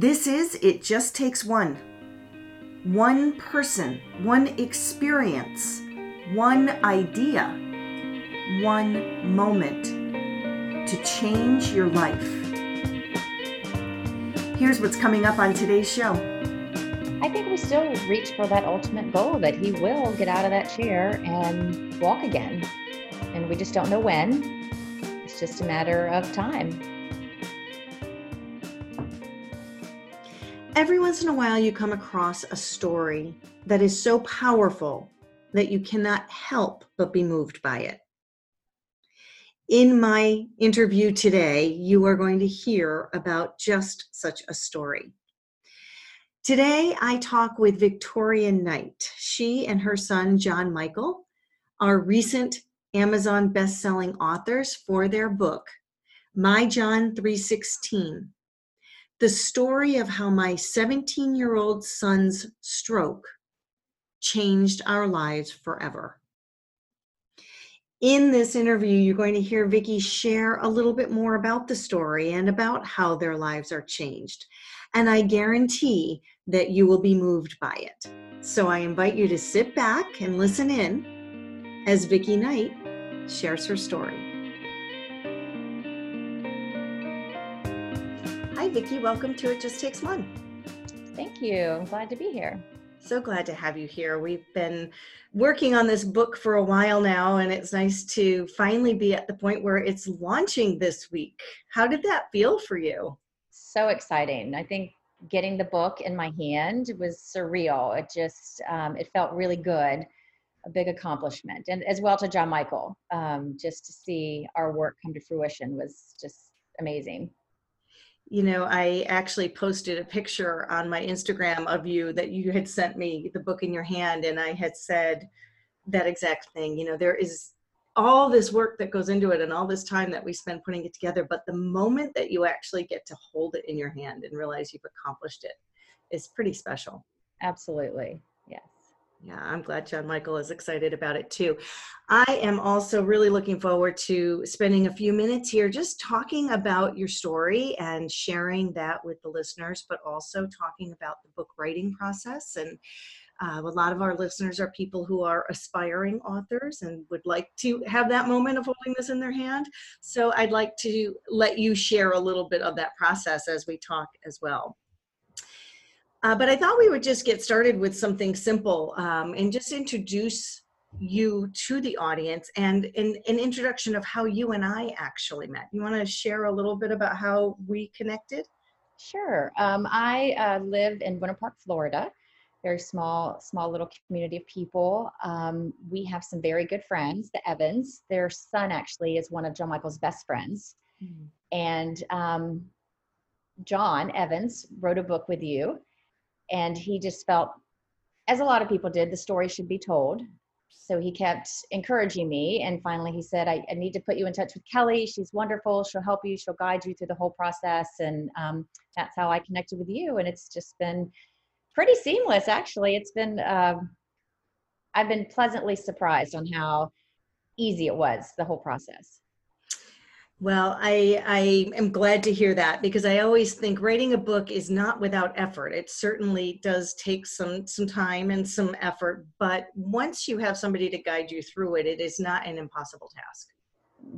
This is It Just Takes One. One person, one experience, one idea, one moment to change your life. Here's what's coming up on today's show. I think we still reach for that ultimate goal that he will get out of that chair and walk again. And we just don't know when. It's just a matter of time. Every once in a while, you come across a story that is so powerful that you cannot help but be moved by it. In my interview today, you are going to hear about just such a story. Today, I talk with Victoria Knight. She and her son, John Michael, are recent Amazon best-selling authors for their book, My John 316 the story of how my 17 year old son's stroke changed our lives forever. In this interview, you're going to hear Vicki share a little bit more about the story and about how their lives are changed. And I guarantee that you will be moved by it. So I invite you to sit back and listen in as Vicki Knight shares her story. Hi, Vicki. Welcome to It Just Takes One. Thank you. I'm glad to be here. So glad to have you here. We've been working on this book for a while now, and it's nice to finally be at the point where it's launching this week. How did that feel for you? So exciting. I think getting the book in my hand was surreal. It just, um, it felt really good a big accomplishment and as well to john michael um, just to see our work come to fruition was just amazing you know, I actually posted a picture on my Instagram of you that you had sent me the book in your hand, and I had said that exact thing. You know, there is all this work that goes into it and all this time that we spend putting it together, but the moment that you actually get to hold it in your hand and realize you've accomplished it is pretty special. Absolutely. Yes. Yeah, I'm glad John Michael is excited about it too. I am also really looking forward to spending a few minutes here just talking about your story and sharing that with the listeners, but also talking about the book writing process. And uh, a lot of our listeners are people who are aspiring authors and would like to have that moment of holding this in their hand. So I'd like to let you share a little bit of that process as we talk as well. Uh, but I thought we would just get started with something simple um, and just introduce you to the audience and an, an introduction of how you and I actually met. You want to share a little bit about how we connected? Sure. Um, I uh, live in Winter Park, Florida. Very small, small little community of people. Um, we have some very good friends, the Evans. Their son actually is one of John Michael's best friends. Mm-hmm. And um, John Evans wrote a book with you and he just felt as a lot of people did the story should be told. So he kept encouraging me. And finally he said I, I, need to put you in touch with kelly. She's wonderful. She'll help you. She'll guide you through the whole process. And um, that's how i connected with you. And it's just been pretty seamless actually. It's been um, i've been pleasantly surprised on how easy it was the whole process well, I, I am glad to hear that because I always think writing a book is not without effort. It certainly does take some some time and some effort, but once you have somebody to guide you through it, it is not an impossible task.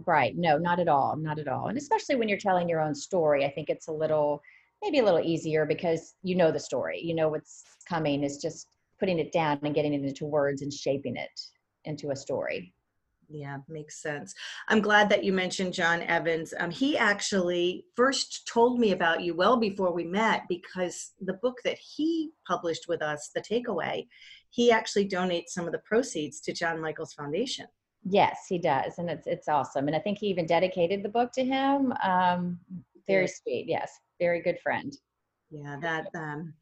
Right. No, not at all. Not at all. And especially when you're telling your own story, I think it's a little maybe a little easier because you know the story. You know what's coming is just putting it down and getting it into words and shaping it into a story. Yeah, makes sense. I'm glad that you mentioned John Evans. Um, he actually first told me about you well before we met because the book that he published with us, The Takeaway, he actually donates some of the proceeds to John Michael's Foundation. Yes, he does, and it's it's awesome. And I think he even dedicated the book to him. Um, very sweet. Yes, very good friend. Yeah, that um,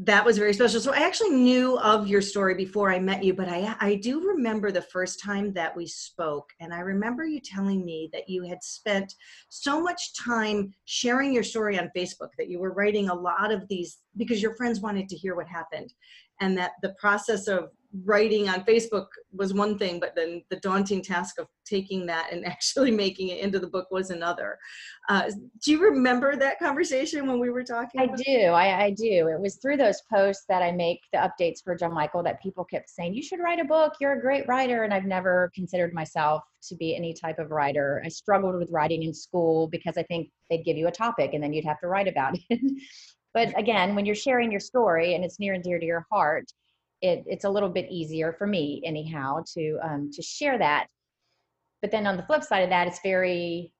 that was very special. So I actually knew of your story before I met you, but I I do remember the first time that we spoke, and I remember you telling me that you had spent so much time sharing your story on Facebook that you were writing a lot of these because your friends wanted to hear what happened, and that the process of writing on Facebook was one thing, but then the daunting task of taking that and actually making it into the book was another. Uh, do you remember that conversation when we were talking? I do. I, I, do. It was through those posts that I make the updates for John Michael that people kept saying, You should write a book. You're a great writer. And I've never considered myself to be any type of writer. I struggled with writing in school because I think they'd give you a topic and then you'd have to write about it. but again, when you're sharing your story and it's near and dear to your heart, it, it's a little bit easier for me anyhow to um, to share that. But then on the flip side of that it's very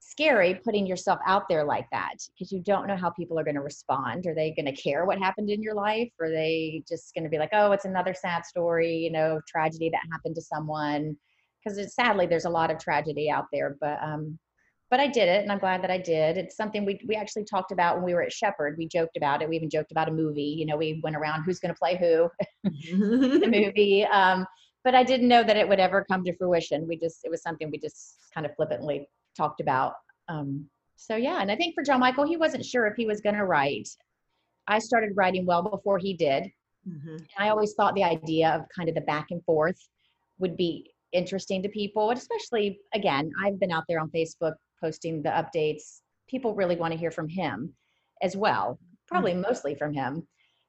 scary putting yourself out there like that because you don't know how people are going to respond. Are they going to care what happened in your life? Are they just going to be like oh it's another sad story you know tragedy that happened to someone? Because sadly there's a lot of tragedy out there but um but I did it and I'm glad that I did. It's something we, we actually talked about when we were at Shepherd. We joked about it. We even joked about a movie. You know, we went around who's going to play who, the movie. Um, but I didn't know that it would ever come to fruition. We just, it was something we just kind of flippantly talked about. Um, so yeah, and I think for John Michael, he wasn't sure if he was going to write. I started writing well before he did. Mm-hmm. I always thought the idea of kind of the back and forth would be interesting to people, and especially again, I've been out there on Facebook posting the updates, people really want to hear from him as well, probably mm-hmm. mostly from him.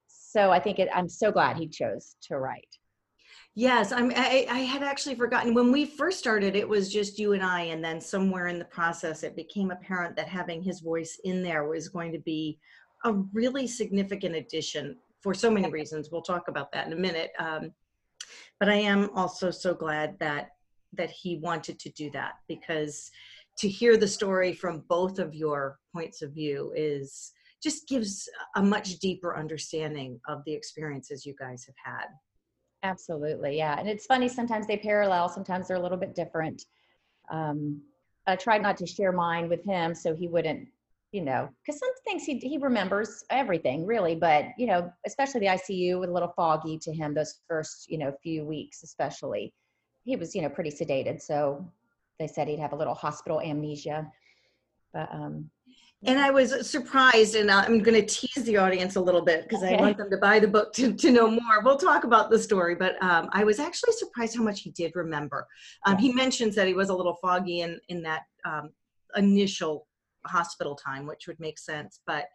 So I think it, I'm so glad he chose to write. Yes, I'm, I, I had actually forgotten when we first started, it was just you and I, and then somewhere in the process, it became apparent that having his voice in there was going to be a really significant addition for so many reasons. We'll talk about that in a minute. Um, but I am also so glad that that he wanted to do that because to hear the story from both of your points of view is just gives a much deeper understanding of the experiences you guys have had. Absolutely, yeah. And it's funny, sometimes they parallel, sometimes they're a little bit different. Um, I tried not to share mine with him so he wouldn't, you know, because some things he, he remembers everything really, but, you know, especially the ICU was a little foggy to him those first, you know, few weeks, especially. He was, you know, pretty sedated. So they said he'd have a little hospital amnesia. But um, and I was surprised, and I'm going to tease the audience a little bit because okay. I want them to buy the book to, to know more. We'll talk about the story, but um, I was actually surprised how much he did remember. Um, he mentions that he was a little foggy in, in that um, initial hospital time, which would make sense, but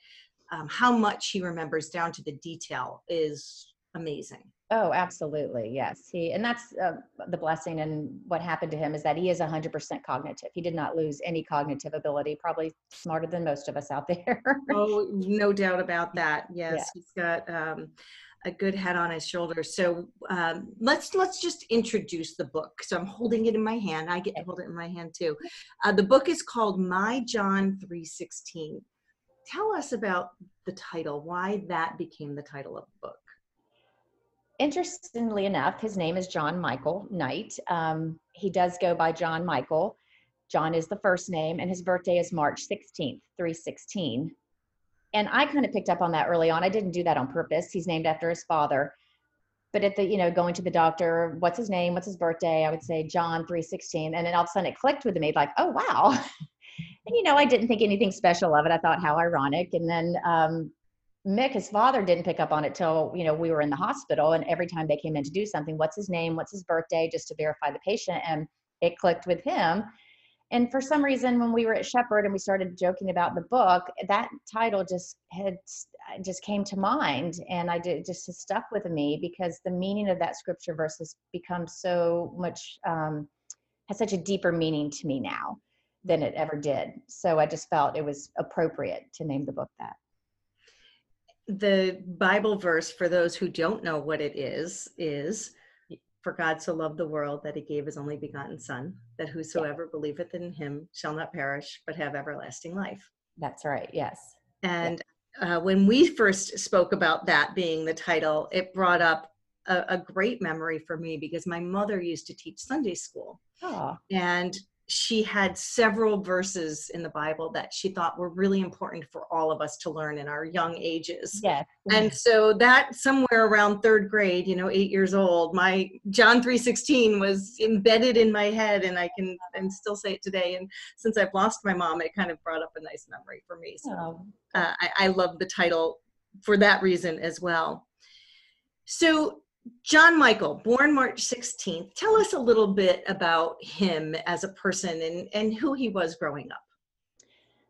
um, how much he remembers down to the detail is amazing. Oh, absolutely. Yes. He, and that's uh, the blessing. And what happened to him is that he is 100% cognitive. He did not lose any cognitive ability, probably smarter than most of us out there. oh, no doubt about that. Yes. Yeah. He's got um, a good head on his shoulders. So um, let's, let's just introduce the book. So I'm holding it in my hand. I get to hold it in my hand too. Uh, the book is called My John 316. Tell us about the title, why that became the title of the book interestingly enough, his name is John Michael Knight. Um, he does go by John Michael. John is the first name, and his birthday is March 16th, 316. And I kind of picked up on that early on. I didn't do that on purpose. He's named after his father. But at the, you know, going to the doctor, what's his name? What's his birthday? I would say John 316. And then all of a sudden it clicked with me like, oh, wow. and, you know, I didn't think anything special of it. I thought, how ironic. And then um, Mick, his father, didn't pick up on it till you know we were in the hospital, and every time they came in to do something, what's his name, what's his birthday, just to verify the patient, and it clicked with him. And for some reason, when we were at Shepherd and we started joking about the book, that title just had just came to mind, and I did just stuck with me because the meaning of that scripture verse has become so much um, has such a deeper meaning to me now than it ever did. So I just felt it was appropriate to name the book that the Bible verse, for those who don't know what it is, is For God so loved the world that he gave his only begotten Son, that whosoever yeah. believeth in him shall not perish, but have everlasting life. That's right, yes. And yeah. uh, when we first spoke about that being the title, it brought up a, a, great memory for me because my mother used to teach Sunday school. Oh. And she had several verses in the Bible that she thought were really important for all of us to learn in our young ages. Yeah. And so that somewhere around third grade, you know, eight years old, my John 3.16 was embedded in my head and I can and still say it today. And since I've lost my mom, it kind of brought up a nice memory for me. So oh. uh, I, I love the title for that reason as well. So, John Michael, born March 16th, tell us a little bit about him as a person and, and who he was growing up.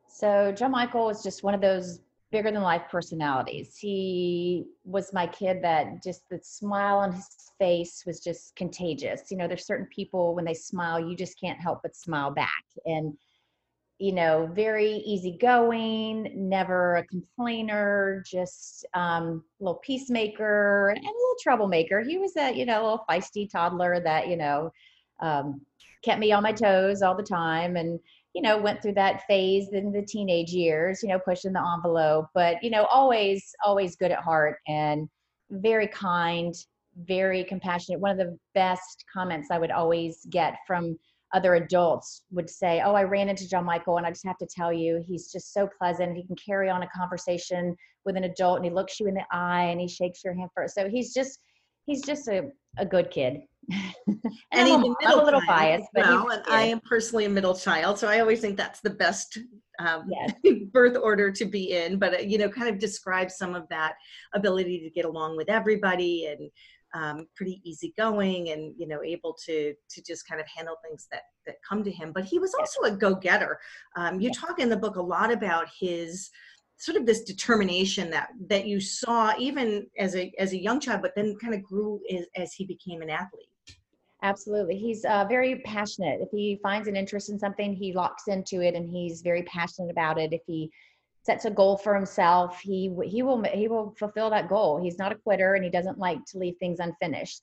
So, John Michael was just one of those bigger than life personalities. He was my kid that just the smile on his face was just contagious. You know, there's certain people when they smile, you just can't help but smile back. And you know, very easygoing, never a complainer, just um, a little peacemaker and a little troublemaker. He was a, you know, a little feisty toddler that, you know, um, kept me on my toes all the time and, you know, went through that phase in the teenage years, you know, pushing the envelope, but, you know, always, always good at heart and very kind, very compassionate. One of the best comments I would always get from other adults would say, Oh, I ran into John Michael, and I just have to tell you, he's just so pleasant. He can carry on a conversation with an adult, and he looks you in the eye and he shakes your hand first. So he's just, he's just a, a good kid. and, and I'm, I'm, a little biased, but well, and I am personally a middle child, so I always think that's the best um, yes. birth order to be in. But uh, you know, kind of describe some of that ability to get along with everybody and um, pretty easygoing and you know able to to just kind of handle things that that come to him but he was also a go-getter. Um, you talk in the book a lot about his sort of this determination that that you saw even as a as a young child but then kind of grew as, as he became an athlete. Absolutely. He's uh, very passionate. If he finds an interest in something he locks into it and he's very passionate about it. If he sets a goal for himself, he he will he will fulfill that goal. He's not a quitter, and he doesn't like to leave things unfinished.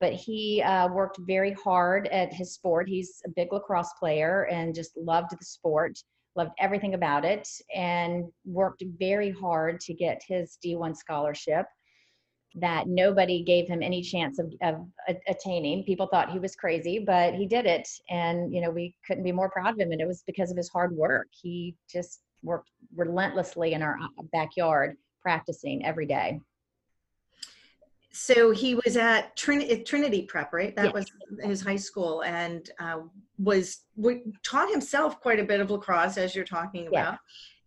But he uh, worked very hard at his sport. He's a big lacrosse player and just loved the sport, loved everything about it, and worked very hard to get his D1 scholarship that nobody gave him any chance of, of, attaining. People thought he was crazy, but he did it. And, you know, we couldn't be more proud of him. And it was because of his hard work. He just worked relentlessly in our uh, backyard practicing every day. So he was at Trin- Trinity Prep, right? That yes. was his high school, and uh, was taught himself quite a bit of lacrosse, as you're talking about,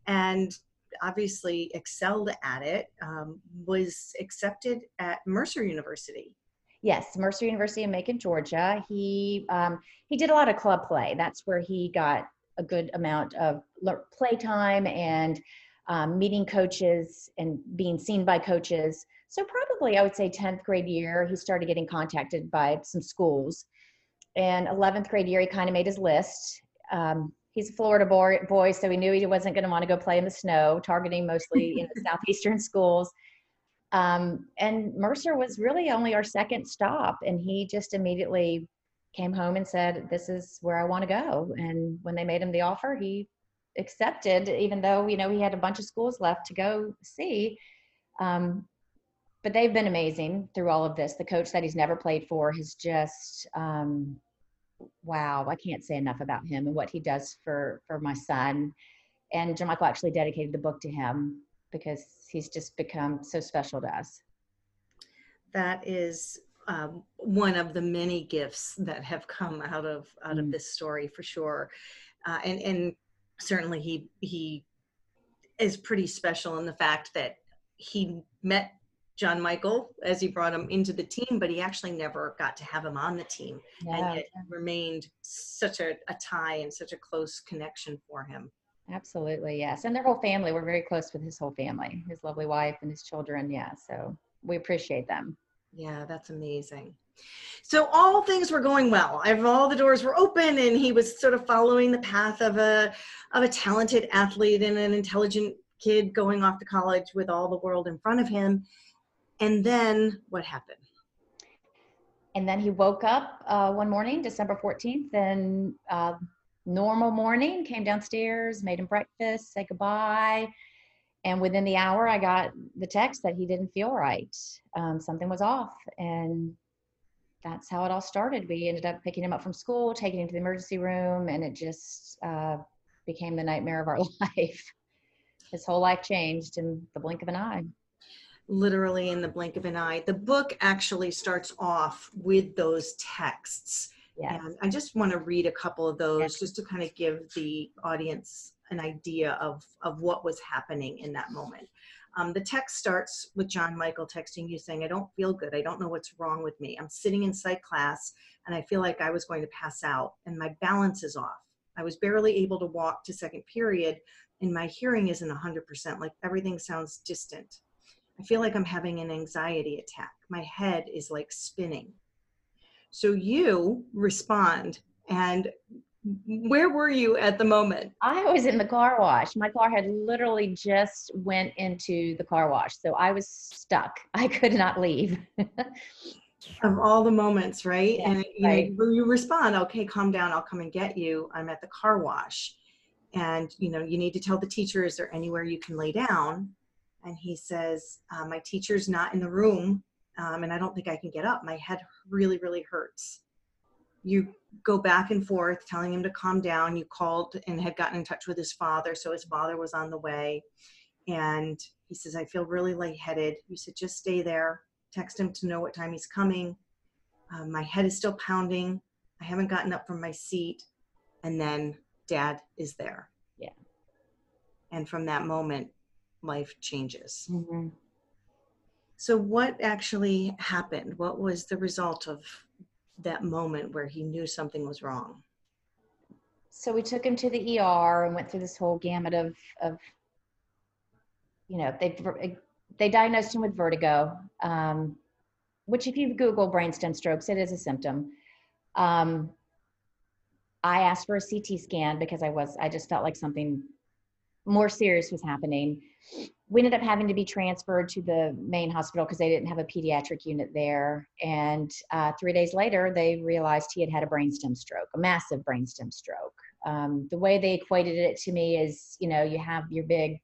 and obviously excelled at it. Um, was accepted at Mercer University. Yes, Mercer University in Macon, Georgia. He um, he did a lot of club play. That's where he got a good amount of playtime and um, meeting coaches and being seen by coaches. So probably I would say 10th grade year, he started getting contacted by some schools. And 11th grade year, he kind of made his list. Um, he's a Florida boy, boy, so he knew he wasn't going to want to go play in the snow, targeting mostly in the southeastern schools. Um, and Mercer was really only our second stop, and he just immediately came home and said, This is where I want to go. And when they made him the offer, he accepted, even though, you know, he had a bunch of schools left to go see. Um, but they've been amazing through all of this. The coach that he's never played for has just, um, wow, I can't say enough about him and what he does for, for my son. And John Michael actually dedicated the book to him because he's just become so special to us. That is um, one of the many gifts that have come out of out of mm. this story for sure, uh, and and certainly he he is pretty special in the fact that he met John Michael as he brought him into the team, but he actually never got to have him on the team, yeah. and it remained such a, a tie and such a close connection for him. Absolutely, yes, and their whole family. We're very close with his whole family, his lovely wife and his children. Yeah, so we appreciate them. Yeah, that's amazing. So all things were going well. All the doors were open, and he was sort of following the path of a of a talented athlete and an intelligent kid going off to college with all the world in front of him. And then what happened? And then he woke up uh, one morning, December 14th, and uh, normal morning, came downstairs, made him breakfast, say goodbye, and within the hour i got the text that he didn't feel right. Um, something was off. And that's how it all started. We ended up picking him up from school taking him to the emergency room and it just uh, became the nightmare of our life. His whole life changed in the blink of an eye. Literally in the blink of an eye. The book actually starts off with those texts. Yes. And I just want to read a couple of those yes. just to kind of give the audience an idea of of what was happening in that moment. Um, the text starts with John Michael texting you saying, "I don't feel good. I don't know what's wrong with me. I'm sitting in psych class and I feel like I was going to pass out, and my balance is off. I was barely able to walk to second period, and my hearing isn't 100%. Like everything sounds distant." I feel like I'm having an anxiety attack. My head is like spinning. So you respond, and where were you at the moment? I was in the car wash. My car had literally just went into the car wash, so I was stuck. I could not leave. of all the moments, right? Yeah, and you, right. know, you respond, okay, calm down, I'll come and get you. I'm at the car wash. And you know, you need to tell the teacher, is there anywhere you can lay down? And he says, uh, my teacher's not in the room, um, and I don't think I can get up. My head really, really hurts. You go back and forth telling him to calm down. You called and had gotten in touch with his father, so his father was on the way. And he says, I feel really lightheaded. You said, just stay there. Text him to know what time he's coming. Um, my head is still pounding. I haven't gotten up from my seat. And then dad is there. Yeah. And from that moment, life changes. Mhm. So, what actually happened? What was the result of that moment where he knew something was wrong? So we took him to the ER and went through this whole gamut of, of you know, they they diagnosed him with vertigo, um, which if you Google brainstem strokes, it is a symptom. Um, I asked for a CT scan because I was I just felt like something more serious was happening. We ended up having to be transferred to the main hospital because they didn't have a pediatric unit there. And uh, three days later, they realized he had had a brainstem stroke, a massive brainstem stroke. Um, the way they equated it to me is, you know, you have your big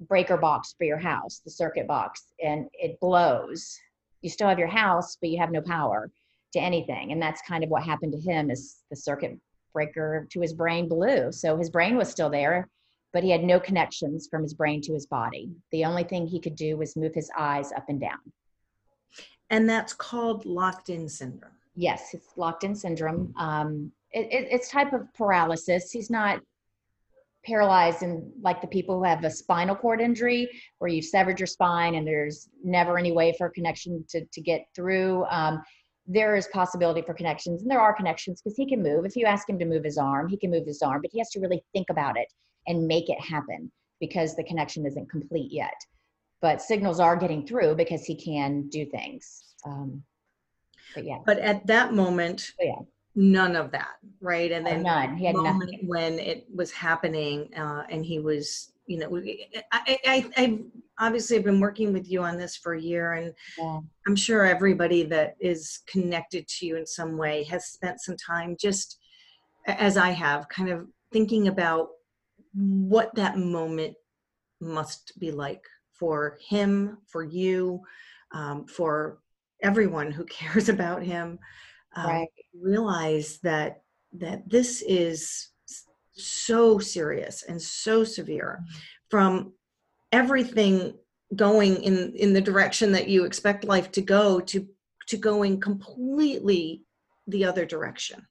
breaker box for your house, the circuit box, and it blows. You still have your house, but you have no power to anything. And that's kind of what happened to him is the circuit breaker to his brain blew. So his brain was still there, but he had no connections from his brain to his body. The only thing he could do was move his eyes up and down. And that's called locked in syndrome. Yes, it's locked in syndrome. Um, it, it, it's type of paralysis. He's not paralyzed in like the people who have a spinal cord injury where you've severed your spine and there's never any way for a connection to, to get through. Um, there is possibility for connections and there are connections because he can move. If you ask him to move his arm, he can move his arm, but he has to really think about it and make it happen because the connection isn't complete yet. But signals are getting through because he can do things. Um, but yeah. But at that moment, Oh, yeah. none of that, right? And then none. He had nothing. when it was happening, uh, and he was, you know, I, I, I obviously have been working with you on this for a year, and Yeah. I'm sure everybody that is connected to you in some way has spent some time just as I have, kind of thinking about what that moment must be like for him, for you, um, for everyone who cares about him. Um, Right. Realize that that this is so serious and so severe from everything going in in the direction that you expect life to go to to going completely the other direction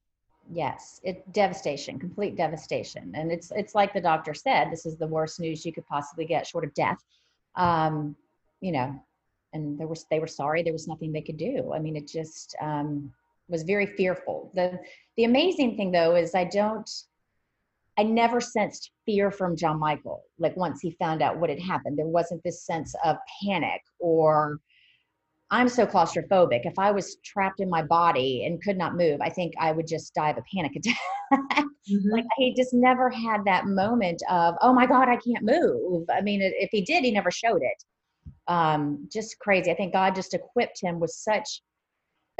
Yes, it devastation, complete devastation, and it's it's like the doctor said. This is the worst news you could possibly get, short of death. Um, you know, and there was they were sorry. There was nothing they could do. I mean, it just um, was very fearful. the The amazing thing though is I don't. I never sensed fear from John Michael. Like once he found out what had happened, there wasn't this sense of panic or I'm so claustrophobic. If I was trapped in my body and could not move, I think I would just die of a panic attack. like he just never had that moment of, oh my God, I can't move. I mean, if he did, he never showed it. Um, just crazy. I think God just equipped him with such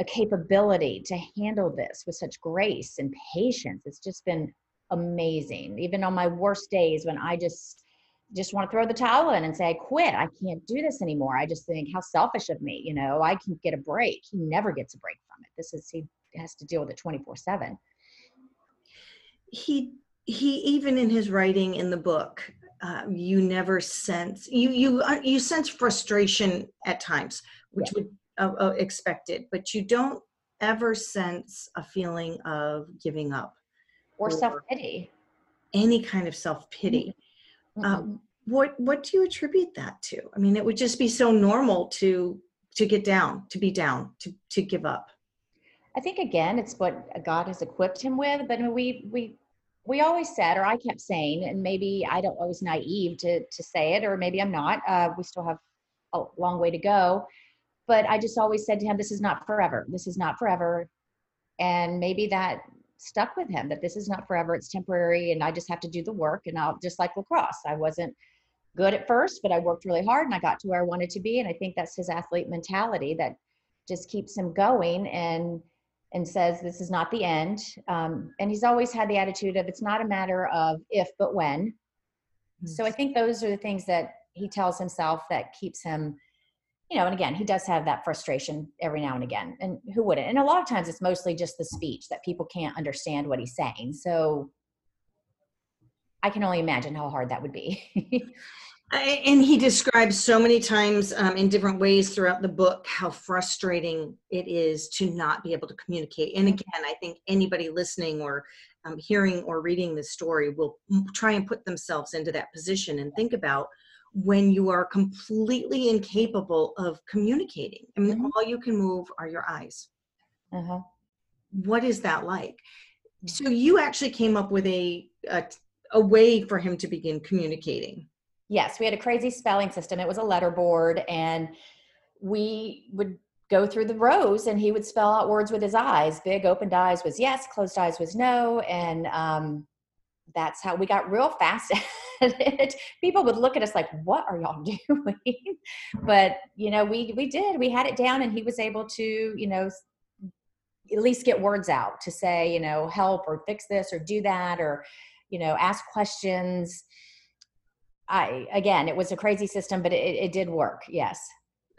a capability to handle this with such grace and patience. It's just been amazing. Even on my worst days when I just just want to throw the towel in and say, I quit. I can't do this anymore. I just think, how selfish of me. You know, I can get a break. He never gets a break from it. This is, he has to deal with it 24 7. he he even in his writing in the book uh, you never sense you you uh, you sense frustration at times which would uh, uh, expected but you don't ever sense a feeling of giving up Or Or- self pity. any kind of self-pity Mm-hmm. Um, what what do you attribute that to i mean it would just be so normal to to get down to be down to to give up I think again, it's what God has equipped him with. But I mean, we we we always said, or I kept saying, and maybe I don't always naive to to say it, or maybe I'm not. Uh, we still have a long way to go. But I just always said to him, "This is not forever. This is not forever," and maybe that stuck with him that this is not forever. It's temporary, and I just have to do the work. And I'll just like lacrosse. I wasn't good at first, but I worked really hard, and I got to where I wanted to be. And I think that's his athlete mentality that just keeps him going and and says this is not the end. Um, and he's always had the attitude of it's not a matter of if, but when. So I think those are the things that he tells himself that keeps him, you know, and again, he does have that frustration every now and again. And who wouldn't? And a lot of times it's mostly just the speech that people can't understand what he's saying. So I can only imagine how hard that would be. And he describes so many times um, in different ways throughout the book how frustrating it is to not be able to communicate and again i think anybody listening or um, hearing or reading this story will m- try and put themselves into that position and think about when you are completely incapable of communicating i mean Mhm. all you can move are your eyes uh-huh. what is that like so you actually came up with a, a a way for him to begin communicating Yes, we had a crazy spelling system. It was a letter board, and we would go through the rows, and he would spell out words with his eyes. Big opened eyes was yes, closed eyes was no, and um, that's how we got real fast it. People would look at us like, "What are y'all doing?" but you know, we we did. We had it down, and he was able to, you know, at least get words out to say, you know, help or fix this or do that or, you know, ask questions. I again, it was a crazy system, but it, it did work. Yes.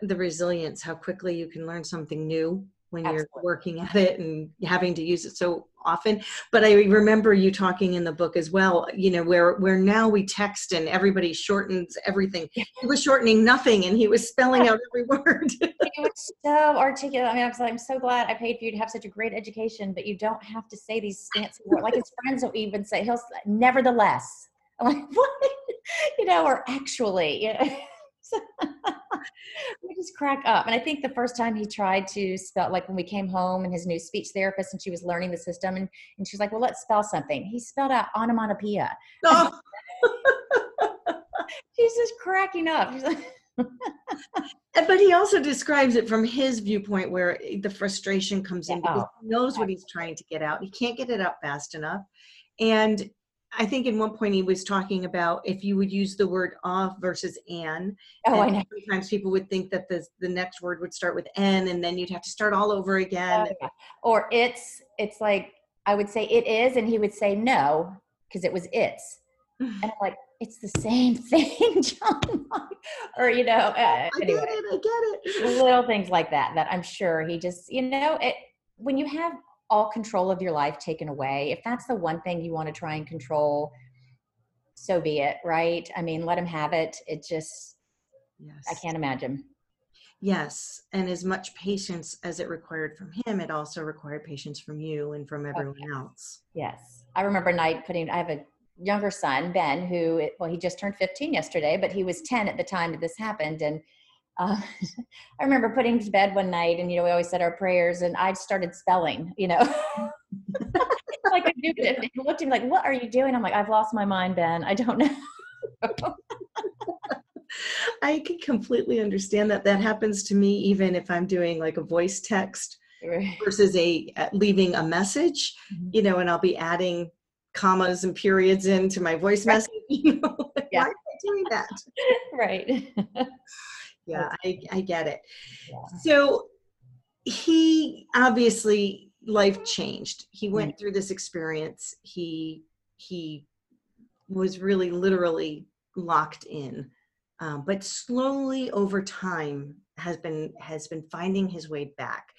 the resilience how quickly you can learn something new when you're working at it and having to use it so often but i remember you talking in the book as well you know where where now we text and everybody shortens everything he was shortening nothing and he was spelling out every word He was so articulate. I mean, I was like, I'm so glad I paid for you to have such a great education, but you don't have to say these fancy words. Like his friends will even say, he'll nevertheless. I'm like, what? You know, or actually, you know. We just crack up. And I think the first time he tried to spell, like when we came home and his new speech therapist and she was learning the system and, and she was like, well, let's spell something. He spelled out onomatopoeia. oh, She's just cracking up. But he also describes it from his viewpoint where the frustration comes in because he knows what he's trying to get out he can't get it out fast enough and i think in one point he was talking about if you would use the word off versus an oh, I know. sometimes people would think that the, the next word would start with n and then you'd have to start all over again Oh, yeah. Or it's it's like I would say it is, and he would say no because it was its, and I'm like it's the same thing, John. or you know, uh, i anyway, get it i get it little things like that. That I'm sure he just you know it when you have all control of your life taken away. If that's the one thing you want to try and control, so be it. Right? I mean, let him have it. It just yes I can't imagine. yes and as much patience as it required from him it also required patience from you and from oh, everyone else Yes. I remember a night putting, I have a younger son, Ben, who, well, he just turned 15 yesterday, but he was 10 at the time that this happened. And uh, I remember putting him to bed one night and, you know, we always said our prayers and I started spelling, you know, like I do. And he looked at me like, what are you doing? I'm like, I've lost my mind, Ben. I don't know. I can completely understand that. That happens to me even if I'm doing like a voice text versus a uh, leaving a message, Mhm. you know, and I'll be adding commas and periods into my voice Right. message. You know, Yeah. why am I doing that? right. Yeah, I, I get it. Yeah. So he obviously life changed. He went through this experience. He he was really literally locked in, um, but slowly over time has been has been finding his way back.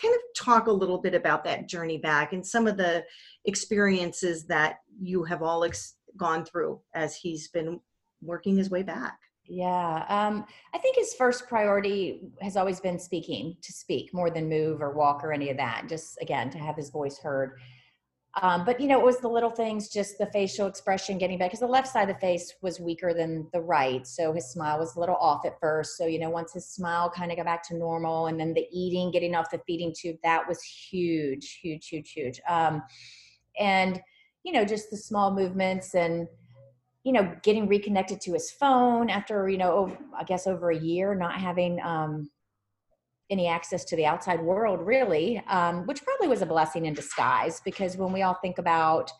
Kind of talk a little bit about that journey back and some of the experiences that you have all ex- gone through as he's been working his way back. Yeah, um, I think his first priority has always been speaking, to speak more than move or walk or any of that. Just again, to have his voice heard. Um, but you know, it was the little things, just the facial expression getting back because the left side of the face was weaker than the right. So his smile was a little off at first. So, you know, once his smile kind of got back to normal and then the eating, getting off the feeding tube, that was huge, huge, huge, huge. Um, and, you know, just the small movements and, you know, getting reconnected to his phone after, you know, I guess over a year not having, um, any access to the outside world really um, which probably was a blessing in disguise because when we all think about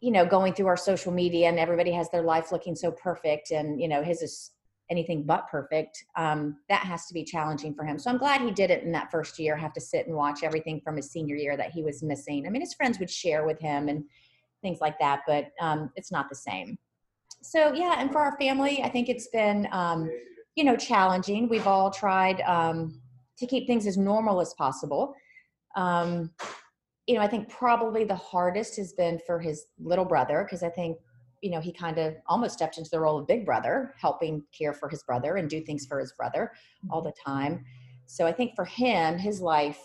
you know going through our social media and everybody has their life looking so perfect and you know his is anything but perfect um, that has to be challenging for him. So i'm glad he did it in that first year have to sit and watch everything from his senior year that he was missing. I mean his friends would share with him and things like that but um, it's not the same. So yeah and for our family i think it's been um, you know challenging. We've all tried um, to keep things as normal as possible. Um, you know i think probably the hardest has been for his little brother because i think you know he kind of almost stepped into the role of big brother helping care for his brother and do things for his brother all the time. So i think for him his life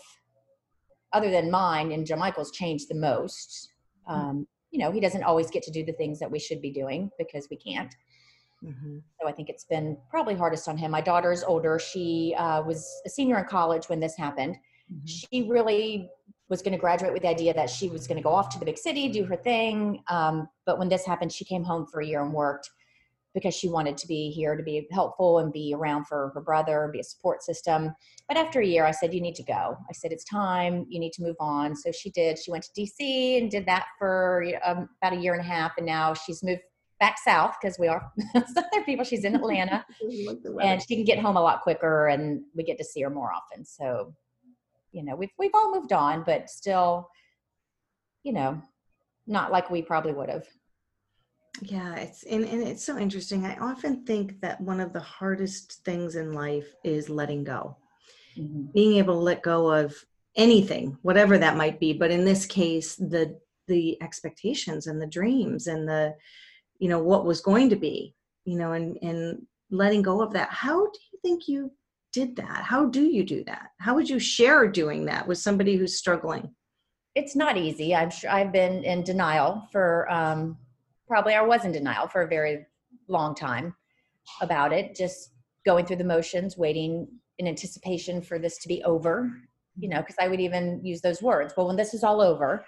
other than mine and joe michael's changed the most. Um, you know he doesn't always get to do the things that we should be doing because we can't Mm-hmm. So I think it's been probably hardest on him. My daughter's older. She uh, was a senior in college when this happened. Mm-hmm. She really was going to graduate with the idea that she was going to go off to the big city, do her thing. Um, but when this happened, she came home for a year and worked because she wanted to be here to be helpful and be around for her brother, be a support system. But after a year, I said, You need to go. I said, It's time. You need to move on. So she did. She went to DC and did that for um, about a year and a half. And now she's moved back south because we are other people. She's in Atlanta, and she can get home a lot quicker, and we get to see her more often. So, you know, we've we've all moved on, but still, you know, not like we probably would have. Yeah, it's and, and it's so interesting. I often think that one of the hardest things in life is letting go. Mm-hmm. Being able to let go of anything, whatever that might be, but in this case, the the expectations and the dreams and the you know what was going to be you know and and letting go of that how do you think you did that how do you do that how would you share doing that with somebody who's struggling it's not easy i'm sure i've been in denial for um probably i was in denial for a very long time about it just going through the motions waiting in anticipation for this to be over you know because i would even use those words well when this is all over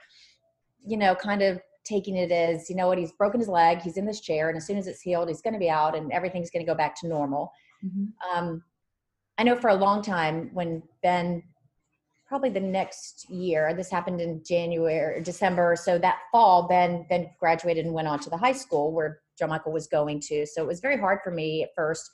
you know kind of taking it as, you know what, he's broken his leg, he's in this chair, and as soon as it's healed, he's going to be out and everything's going to go back to normal. Mm-hmm. Um, I know for a long time when Ben, probably the next year, this happened in January, or December. So that fall, Ben then graduated and went on to the high school where Joe Michael was going to. So it was very hard for me at first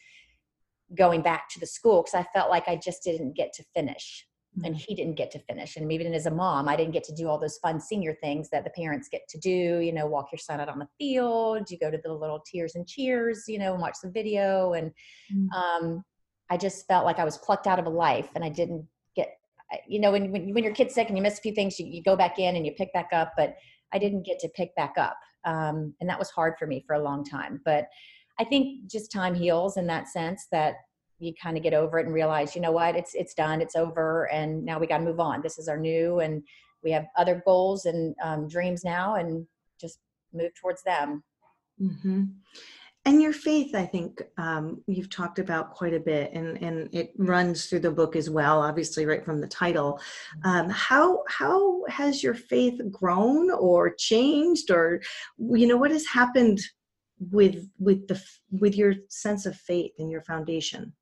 going back to the school because I felt like I just didn't get to finish and mm-hmm. he didn't get to finish and even as a mom i didn't get to do all those fun senior things that the parents get to do you know walk your son out on the field you go to the little tears and cheers you know and watch the video and mm. um, i just felt like i was plucked out of a life and i didn't you know when, when, when your kid's sick and you miss a few things you, you go back in and you pick back up but i didn't get to pick back up um, and that was hard for me for a long time but i think just time heals in that sense that you kind of get over it and realize, you know what, it's it's done, it's over, and now we got to move on. This is our new, and we have other goals and um, dreams now, and just move towards them. Mm-hmm. And your faith, I think um, you've talked about quite a bit, and, and it runs through the book as well. Obviously, right from the title. Um, how how has your faith grown or changed, or you know what has happened with with the with your sense of faith and your foundation?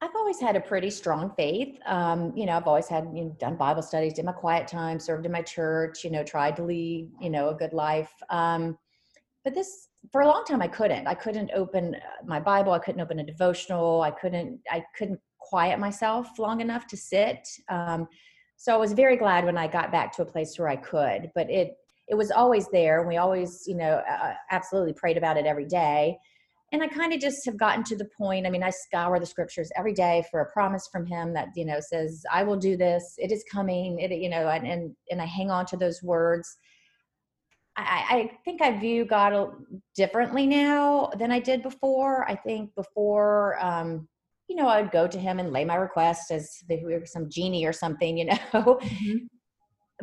I've always had a pretty strong faith. Um, you know, I've always had you know, done Bible studies, did my quiet time, served in my church. You know, tried to lead you know a good life. Um, but this for a long time I couldn't. I couldn't open uh, my Bible. I couldn't open a devotional. I couldn't. I couldn't quiet myself long enough to sit. Um, so I was very glad when I got back to a place where I could. But it it was always there, and we always you know uh, absolutely prayed about it every day and I kind of just have gotten to the point. I mean, I scour the scriptures every day for a promise from him that, you know, says, I will do this. It is coming. It, you know, and, and, and I hang on to those words. I, I think I view God differently now than I did before. I think before, um, you know, I'd go to him and lay my request as if we were some genie or something, you know. Mm-hmm.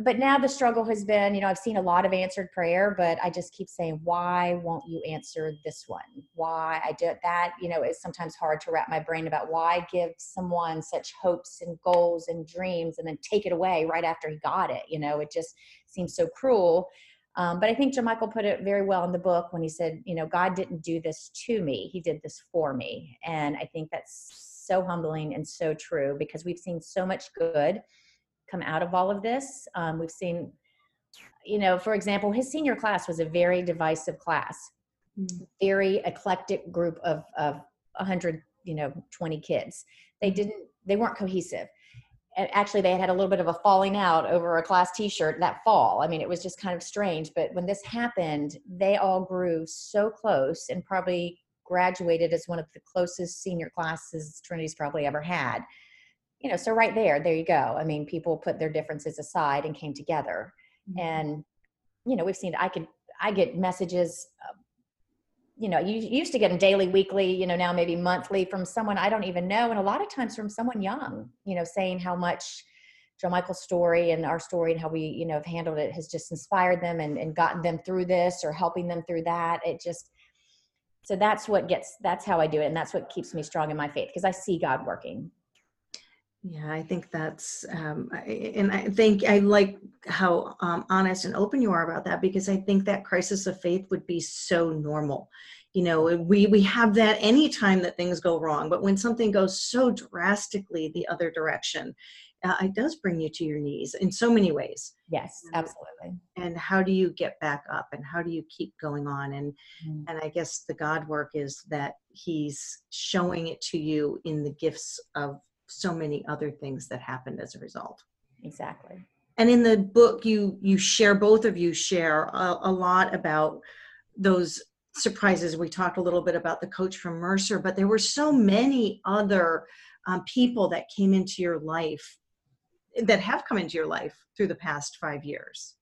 but now the struggle has been, you know, I've seen a lot of answered prayer, but I just keep saying, why won't you answer this one? Why I did that, you know, is sometimes hard to wrap my brain about why give someone such hopes and goals and dreams and then take it away right after he got it. You know, it just seems so cruel. Um, but I think John Michael put it very well in the book when he said, you know, God didn't do this to me, he did this for me. And I think that's so humbling and so true because we've seen so much good come out of all of this. Um, we've seen, you know, for example, his senior class was a very divisive class, mm-hmm. very eclectic group of of 100, you know, 20 kids. They mm-hmm. didn't, they weren't cohesive. And actually, they had had a little bit of a falling out over a class T-shirt that fall. I mean, it was just kind of strange. But when this happened, they all grew so close and probably graduated as one of the closest senior classes Trinity's probably ever had you know so right there there you go i mean people put their differences aside and came together mm-hmm. and you know we've seen i could i get messages uh, you know you used to get them daily weekly you know now maybe monthly from someone i don't even know and a lot of times from someone young you know saying how much John Michael's story and our story and how we, you know, have handled it has just inspired them and, and gotten them through this or helping them through that. It just, so that's what gets, that's how I do it. And that's what keeps me strong in my faith because I see God working. Yeah, I think that's, um, and I think I like how um, honest and open you are about that because I think that crisis of faith would be so normal. You know, we we have that anytime that things go wrong, but when something goes so drastically the other direction, uh, it does bring you to your knees in so many ways. Yes, absolutely. And how do you get back up and how do you keep going on? And mm. and I guess the God work is that He's showing it to you in the gifts of so many other things that happened as a result. Exactly. And in the book you you share both of you share a, a lot about those surprises. We talked a little bit about the coach from mercer but there were so many other um, people that came into your life that have come into your life through the past five years.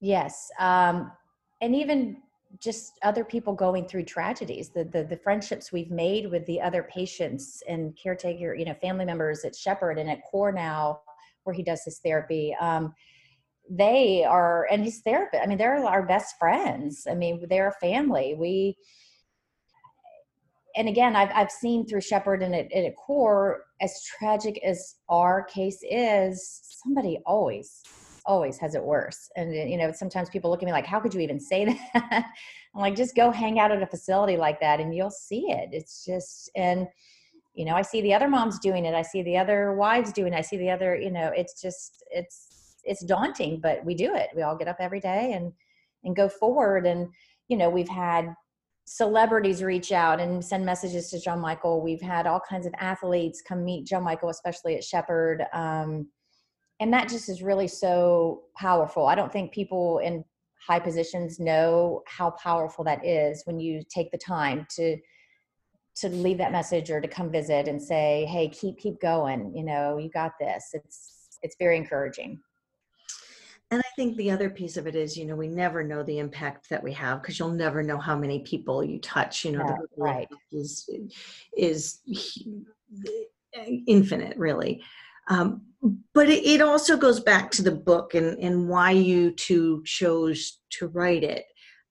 Yes um, and even just other people going through tragedies the, the, the friendships we've made with the other patients and caretaker you know family members at shepherd and at core now where he does his therapy um, they are and his therapist i mean they're our best friends. I mean they're a family. We and again i've, I've seen through shepherd and at, at core as tragic as our case is somebody always always has it worse. And you know, sometimes people look at me like, "How could you even say that?" I'm like, "Just go hang out at a facility like that, and you'll see it." It's just and you know, I see the other moms doing it. I see the other wives doing it. I see the other, you know, it's just it's it's daunting, but we do it. We all get up every day and and go forward. And you know, we've had celebrities reach out and send messages to John Michael. We've had all kinds of athletes come meet John Michael, especially at Shepherd. Um, and that just is really so powerful. I don't think people in high positions know how powerful that is when you take the time to to leave that message or to come visit and say hey keep keep going you know you got this. It's it's very encouraging. And i think the other piece of it is you know we never know the impact that we have because you'll never know how many people you touch you know yeah, the right. is is infinite really um, but it, it, also goes back to the book and, and why you two chose to write it.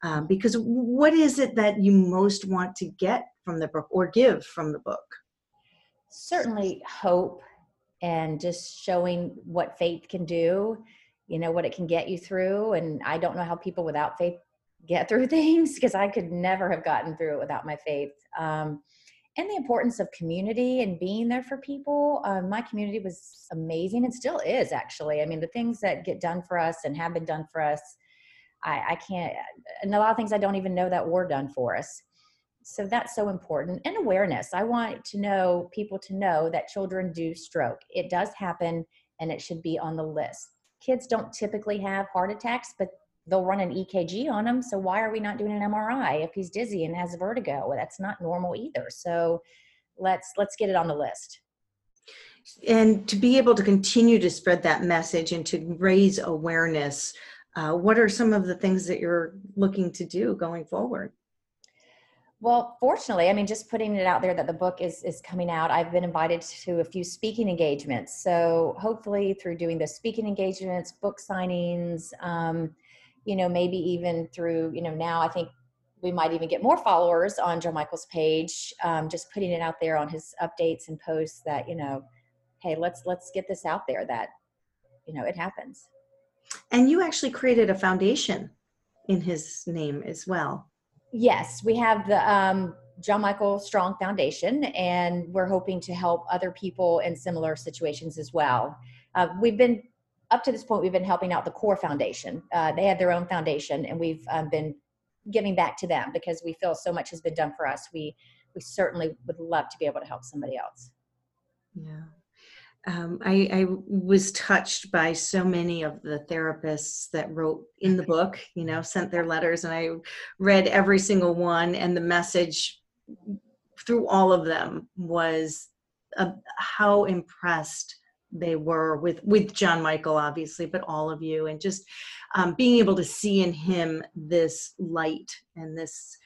Um, because what is it that you most want to get from the book or give from the book? Certainly hope and just showing what faith can do, you know, what it can get you through. And I don't know how people without faith get through things because I could never have gotten through it without my faith. Um, and the importance of community and being there for people. Um, my community was amazing and still is actually. I mean, the things that get done for us and have been done for us, I, I can't, and a lot of things I don't even know that were done for us. So that's so important. And awareness. I want to know people to know that children do stroke. It does happen and it should be on the list. Kids don't typically have heart attacks, but they'll run an EKG on him. So why are we not doing an MRI if he's dizzy and has vertigo? That's not normal either. So let's let's get it on the list. And to be able to continue to spread that message and to raise awareness, uh, what are some of the things that you're looking to do going forward? Well, fortunately, I mean, just putting it out there that the book is is coming out. I've been invited to a few speaking engagements. So hopefully, through doing the speaking engagements, book signings, um, you know, maybe even through, you know, now I think we might even get more followers on John Michael's page. Um, just putting it out there on his updates and posts that you know, hey, let's let's get this out there that you know it happens. And you actually created a foundation in his name as well. Yes, we have the um, John Michael Strong Foundation, and we're hoping to help other people in similar situations as well. Uh, we've been up to this point, we've been helping out the Core Foundation. Uh, they have their own foundation, and we've um, been giving back to them because we feel so much has been done for us. We we certainly would love to be able to help somebody else. Yeah um, I, I, was touched by so many of the therapists that wrote in the book, you know, sent their letters, and I read every single one. And the message through all of them was uh, how impressed they were with with John Michael, obviously, but all of you, and just um, being able to see in him this light and this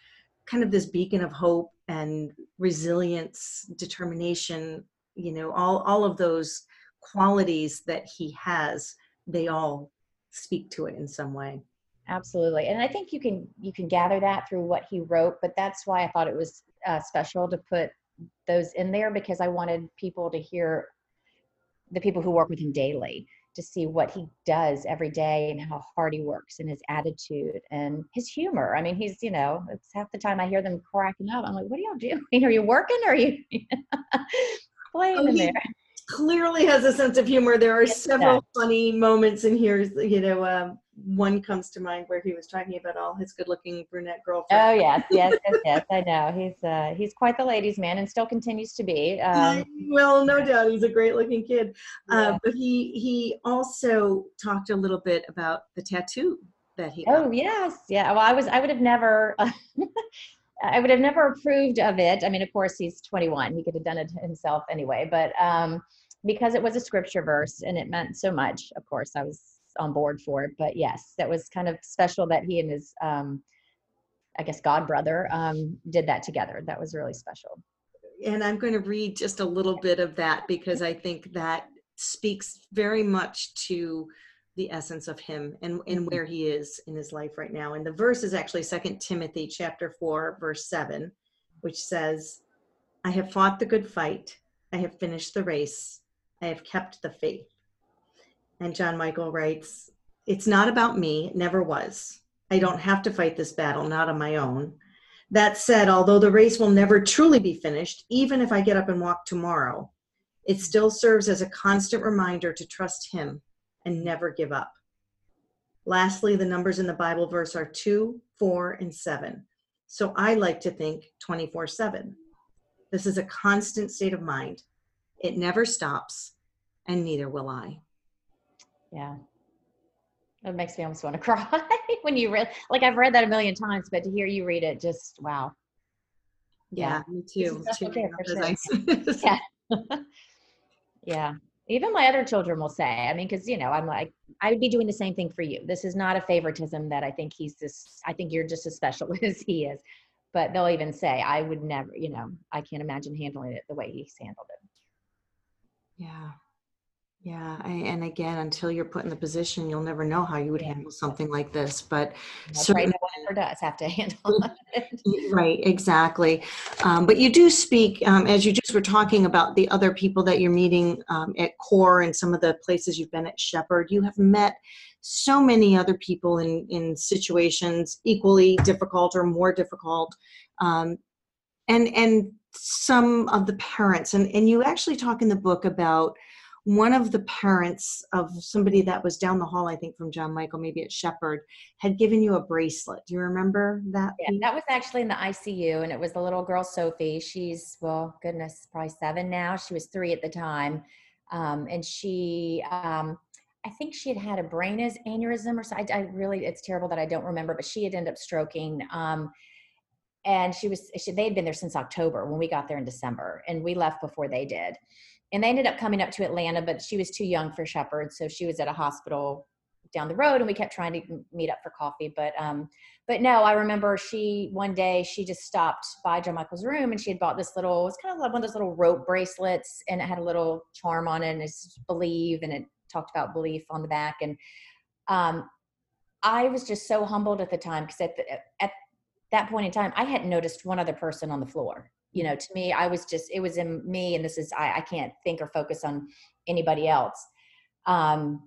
kind of this beacon of hope and resilience, determination you know all all of those qualities that he has they all speak to it in some way. Absolutely. And i think you can you can gather that through what he wrote but that's why i thought it was uh, special to put those in there because i wanted people to hear the people who work with him daily to see what he does every day and how hard he works and his attitude and his humor. I mean, he's, you know, it's half the time I hear them cracking up. I'm like, what are y'all doing? Are you working? Or are you playing oh, in there. Clearly has a sense of humor. There are yes, several funny moments in here. You know, um, one comes to mind where he was talking about all his good-looking brunette girlfriend. Oh yes, yes, yes, yes. I know he's uh, he's quite the ladies' man, and still continues to be. Um, well, no doubt, he's a great-looking kid. Uh, yeah. Uh, but he he also talked a little bit about the tattoo that he. Oh yes, yeah. Well, I was I would have never. I would have never approved of it. I mean, of course, he's 21. He could have done it himself anyway. But um, because it was a scripture verse and it meant so much, of course, I was on board for it. But yes, that was kind of special that he and his, um, I guess, God brother um, did that together. That was really special. And I'm going to read just a little bit of that because I think that speaks very much to the essence of him and, and mm-hmm. where he is in his life right now. And the verse is actually Second Timothy chapter 4, verse 7, which says, I have fought the good fight, I have finished the race, I have kept the faith. And John Michael writes, It's not about me, it never was. I don't have to fight this battle, not on my own. That said, although the race will never truly be finished, even if I get up and walk tomorrow, it still serves as a constant reminder to trust Him and never give up. Lastly, the numbers in the Bible verse are 2, 4, and 7. So I like to think 24 7. This is a constant state of mind. It never stops, and neither will I. Yeah. It makes me almost want to cry when you read, like I've read that a million times, but to hear you read it, just wow. Yeah, yeah. me too. too. Sure. yeah. yeah even my other children will say i mean because you know i'm like i would be doing the same thing for you this is not a favoritism that i think he's just i think you're just as special as he is but they'll even say i would never you know i can't imagine handling it the way he's handled it yeah yeah, I, and again, until you're put in the position, you'll never know how you would handle something like this. But That's certainly, right, no one ever does have to handle it. Right, exactly. Um, but you do speak, um, as you just were talking about the other people that you're meeting um, at CORE and some of the places you've been at Shepherd. You have met so many other people in in situations equally difficult or more difficult, um, and and some of the parents. And and you actually talk in the book about one of the parents of somebody that was down the hall, I think from John Michael, maybe at Shepherd, had given you a bracelet. Do you remember that? Yeah, that was actually in the ICU, and it was the little girl Sophie. She's well, goodness, probably seven now. She was three at the time, um, and she. Um, I think she had had a brain aneurysm or something. I, I, really, it's terrible that I don't remember, but she had ended up stroking. Um, and she was, she, they had been there since October when we got there in December, and we left before they did and they ended up coming up to Atlanta, but she was too young for Shepherd, so she was at a hospital down the road and we kept trying to meet up for coffee but um but no i remember she one day she just stopped by john michael's room and she had bought this little it's kind of like one of those little rope bracelets and it had a little charm on it and it's believe and it talked about belief on the back and um i was just so humbled at the time because at, at that point in time i hadn't noticed one other person on the floor you know to me i was just it was in me and this is i, I can't think or focus on anybody else um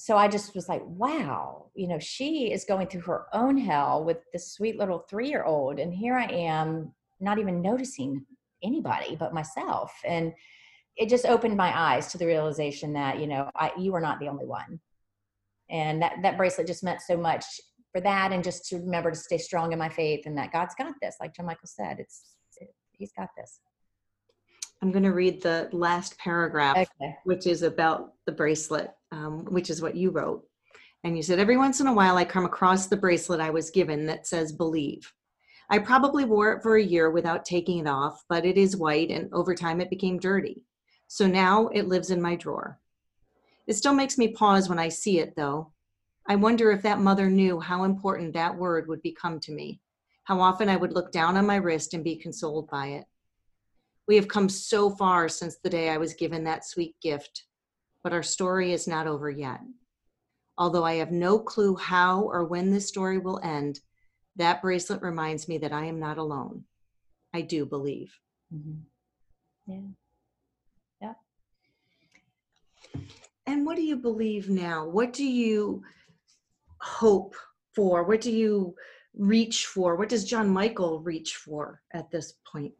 so I just was like, wow, you know, she is going through her own hell with this sweet little three year old. And here I am, not even noticing anybody but myself. And it just opened my eyes to the realization that, you know, I, you are not the only one. And that, that bracelet just meant so much for that. And just to remember to stay strong in my faith and that God's got this. Like John Michael said, it's, it, he's got this. I'm going to read the last paragraph, Okay. which is about the bracelet, um, which is what you wrote. And you said, Every once in a while, I come across the bracelet I was given that says believe. I probably wore it for a year without taking it off, but it is white and over time it became dirty. So now it lives in my drawer. It still makes me pause when I see it, though. I wonder if that mother knew how important that word would become to me, how often I would look down on my wrist and be consoled by it. We have come so far since the day I was given that sweet gift, but our story is not over yet. Although I have no clue how or when this story will end, that bracelet reminds me that I am not alone. I do believe. Mhm. Yeah. And what do you believe now? What do you hope for? What do you reach for? What does John Michael reach for at this point?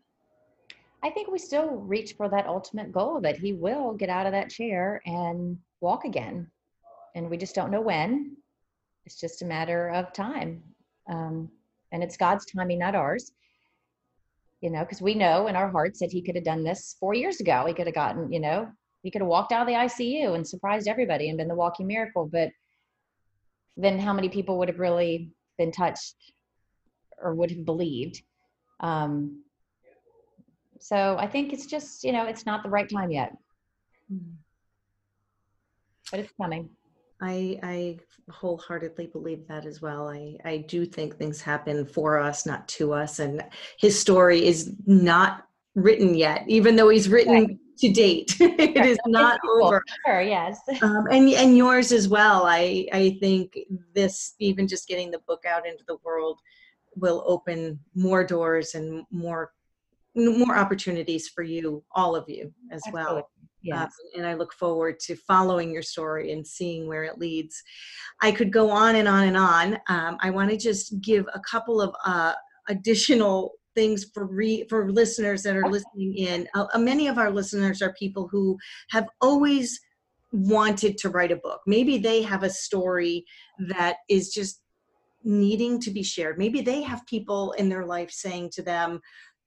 I think we still reach for that ultimate goal that he will get out of that chair and walk again. And we just don't know when. It's just a matter of time. Um, and it's God's timing, not ours. You know, because we know in our hearts that he could have done this four years ago. He could have gotten, you know, he could have walked out of the ICU and surprised everybody and been the walking miracle. But then how many people would have really been touched or would have believed? Um, so I think it's just, you know, it's not the right time yet, but it's coming. I, I wholeheartedly believe that as well. I, I do think things happen for us, not to us. And his story is not written yet, even though he's written Right. To date. it is not over. Sure, yes. Um, and and yours as well. I I think this even just getting the book out into the world will open more doors and more more opportunities for you, all of you as well. Absolutely. Yes. Um, and I look forward to following your story and seeing where it leads. I could go on and on and on. Um, I want to just give a couple of uh, additional things for re- for listeners that are listening in. Uh, uh, many of our listeners are people who have always wanted to write a book. Maybe they have a story that is just needing to be shared. Maybe they have people in their life saying to them,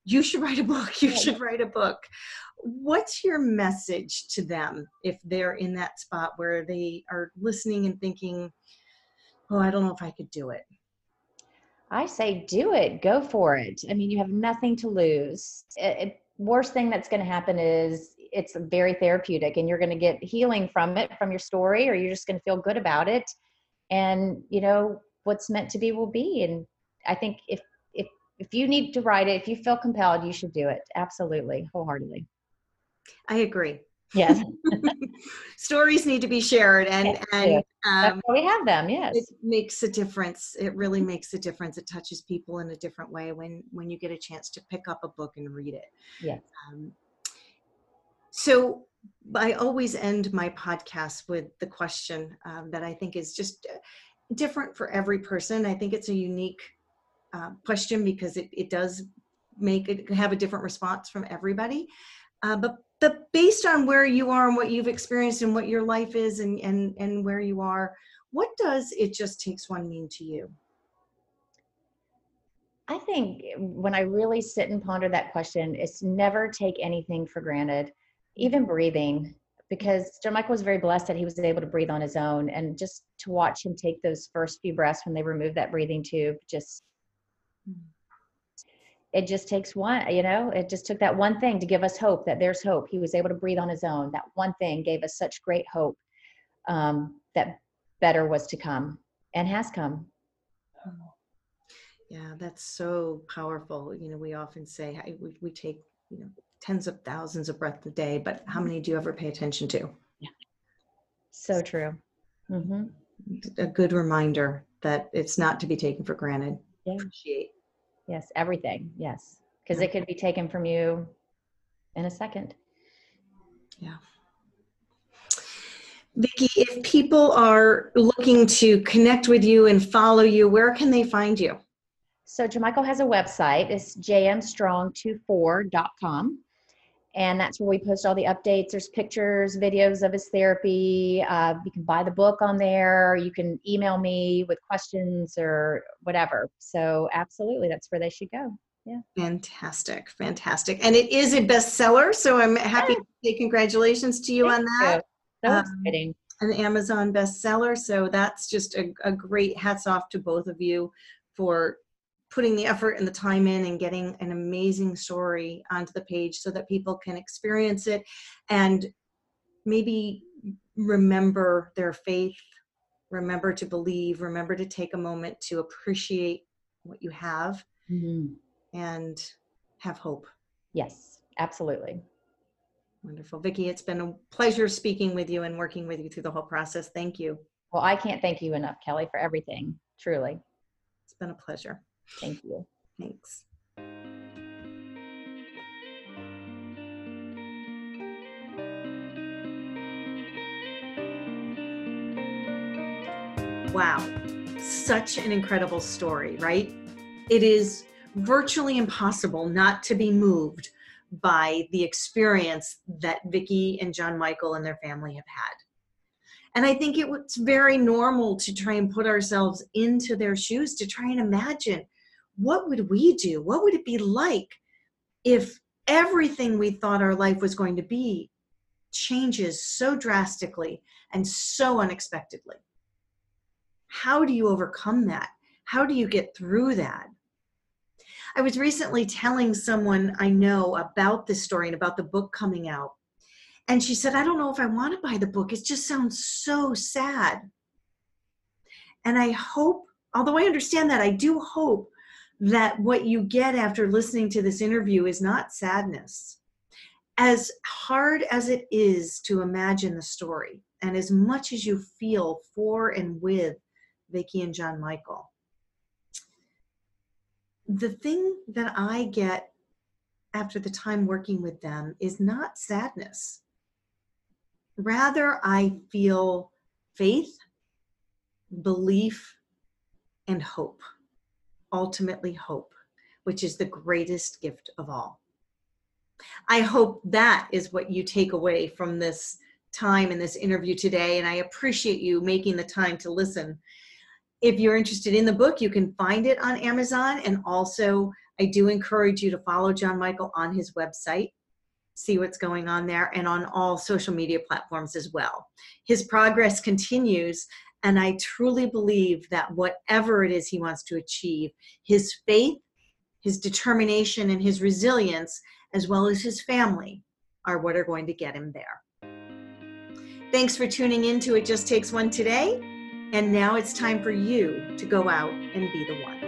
you should write a book. You should write a book. What's your message to them if they're in that spot where they are listening and thinking, oh, I don't know if I could do it? I say do it. Go for it. I mean, you have nothing to lose. It, it, worst thing that's going to happen is it's very therapeutic and you're going to get healing from it, from your story, or you're just going to feel good about it. And, you know, what's meant to be will be. And I think if, if, if you need to write it, if you feel compelled, you should do it. Absolutely. Wholeheartedly. I agree. Yes. Stories need to be shared, and Yes, and um, why we have them. Yes. it makes a difference. It really makes a difference. It touches people in a different way when when you get a chance to pick up a book and read it. Yes. Um, so I always end my podcast with the question um, that I think is just uh, different for every person. I think it's a unique uh, question because it, it does make it have a different response from everybody. Uh, but but based on where you are and what you've experienced and what your life is and and and where you are, what does it just takes one mean to you? I think when I really sit and ponder that question, it's never take anything for granted, even breathing, because John Michael was very blessed that he was able to breathe on his own. And just to watch him take those first few breaths when they removed that breathing tube, just hmm. It just takes one, you know, it just took that one thing to give us hope that there's hope. He was able to breathe on his own. That one thing gave us such great hope um, that better was to come and has come. Yeah, that's so powerful. You know, we often say we, we take, you know, tens of thousands of breaths a day, but how many do you ever pay attention to? yeah. So true. hmm A good reminder that it's not to be taken for granted. Yeah. Appreciate. Yes, everything. Yes. Because it could be taken from you in a second. Yeah. Vicki, if people are looking to connect with you and follow you, where can they find you? So John Michael has a website. It's jmstrong24.com. And that's where we post all the updates. There's pictures, videos of his therapy. Uh, you can buy the book on there. You can email me with questions or whatever. So absolutely, that's where they should go. Yeah fantastic, fantastic. And it is a bestseller, so I'm happy to say congratulations to you on that. you. So Um, exciting. An Amazon bestseller, so that's just a, a great hats off to both of you for putting the effort and the time in and getting an amazing story onto the page so that people can experience it and maybe remember their faith, remember to believe, remember to take a moment to appreciate what you have Mhm. and have hope. Yes, absolutely. Wonderful. Vicki, it's been a pleasure speaking with you and working with you through the whole process. Thank you. Well, I can't thank you enough, Kelly, for everything. Truly. It's been a pleasure. Thank you. Thanks. Wow, such an incredible story, right? It is virtually impossible not to be moved by the experience that Vicki and John Michael and their family have had. And I think it was very normal to try and put ourselves into their shoes to try and imagine what would we do? What would it be like if everything we thought our life was going to be changes so drastically and so unexpectedly? How do you overcome that? How do you get through that? I was recently telling someone I know about this story and about the book coming out. And she said, I don't know if I want to buy the book. It just sounds so sad. And I hope, although I understand that, I do hope that what you get after listening to this interview is not sadness. As hard as it is to imagine the story, and as much as you feel for and with Vicki and John Michael, the thing that I get after the time working with them is not sadness. Rather, I feel faith, belief, and hope. Ultimately, hope, which is the greatest gift of all. I hope that is what you take away from this time in this interview today, and I appreciate you making the time to listen. If you're interested in the book, you can find it on Amazon, and also I do encourage you to follow John Michael on his website, see what's going on there, and on all social media platforms as well. His progress continues, and I truly believe that whatever it is he wants to achieve, his faith, his determination, and his resilience, as well as his family, are what are going to get him there. Thanks for tuning in to It Just Takes One today. And now it's time for you to go out and be the one.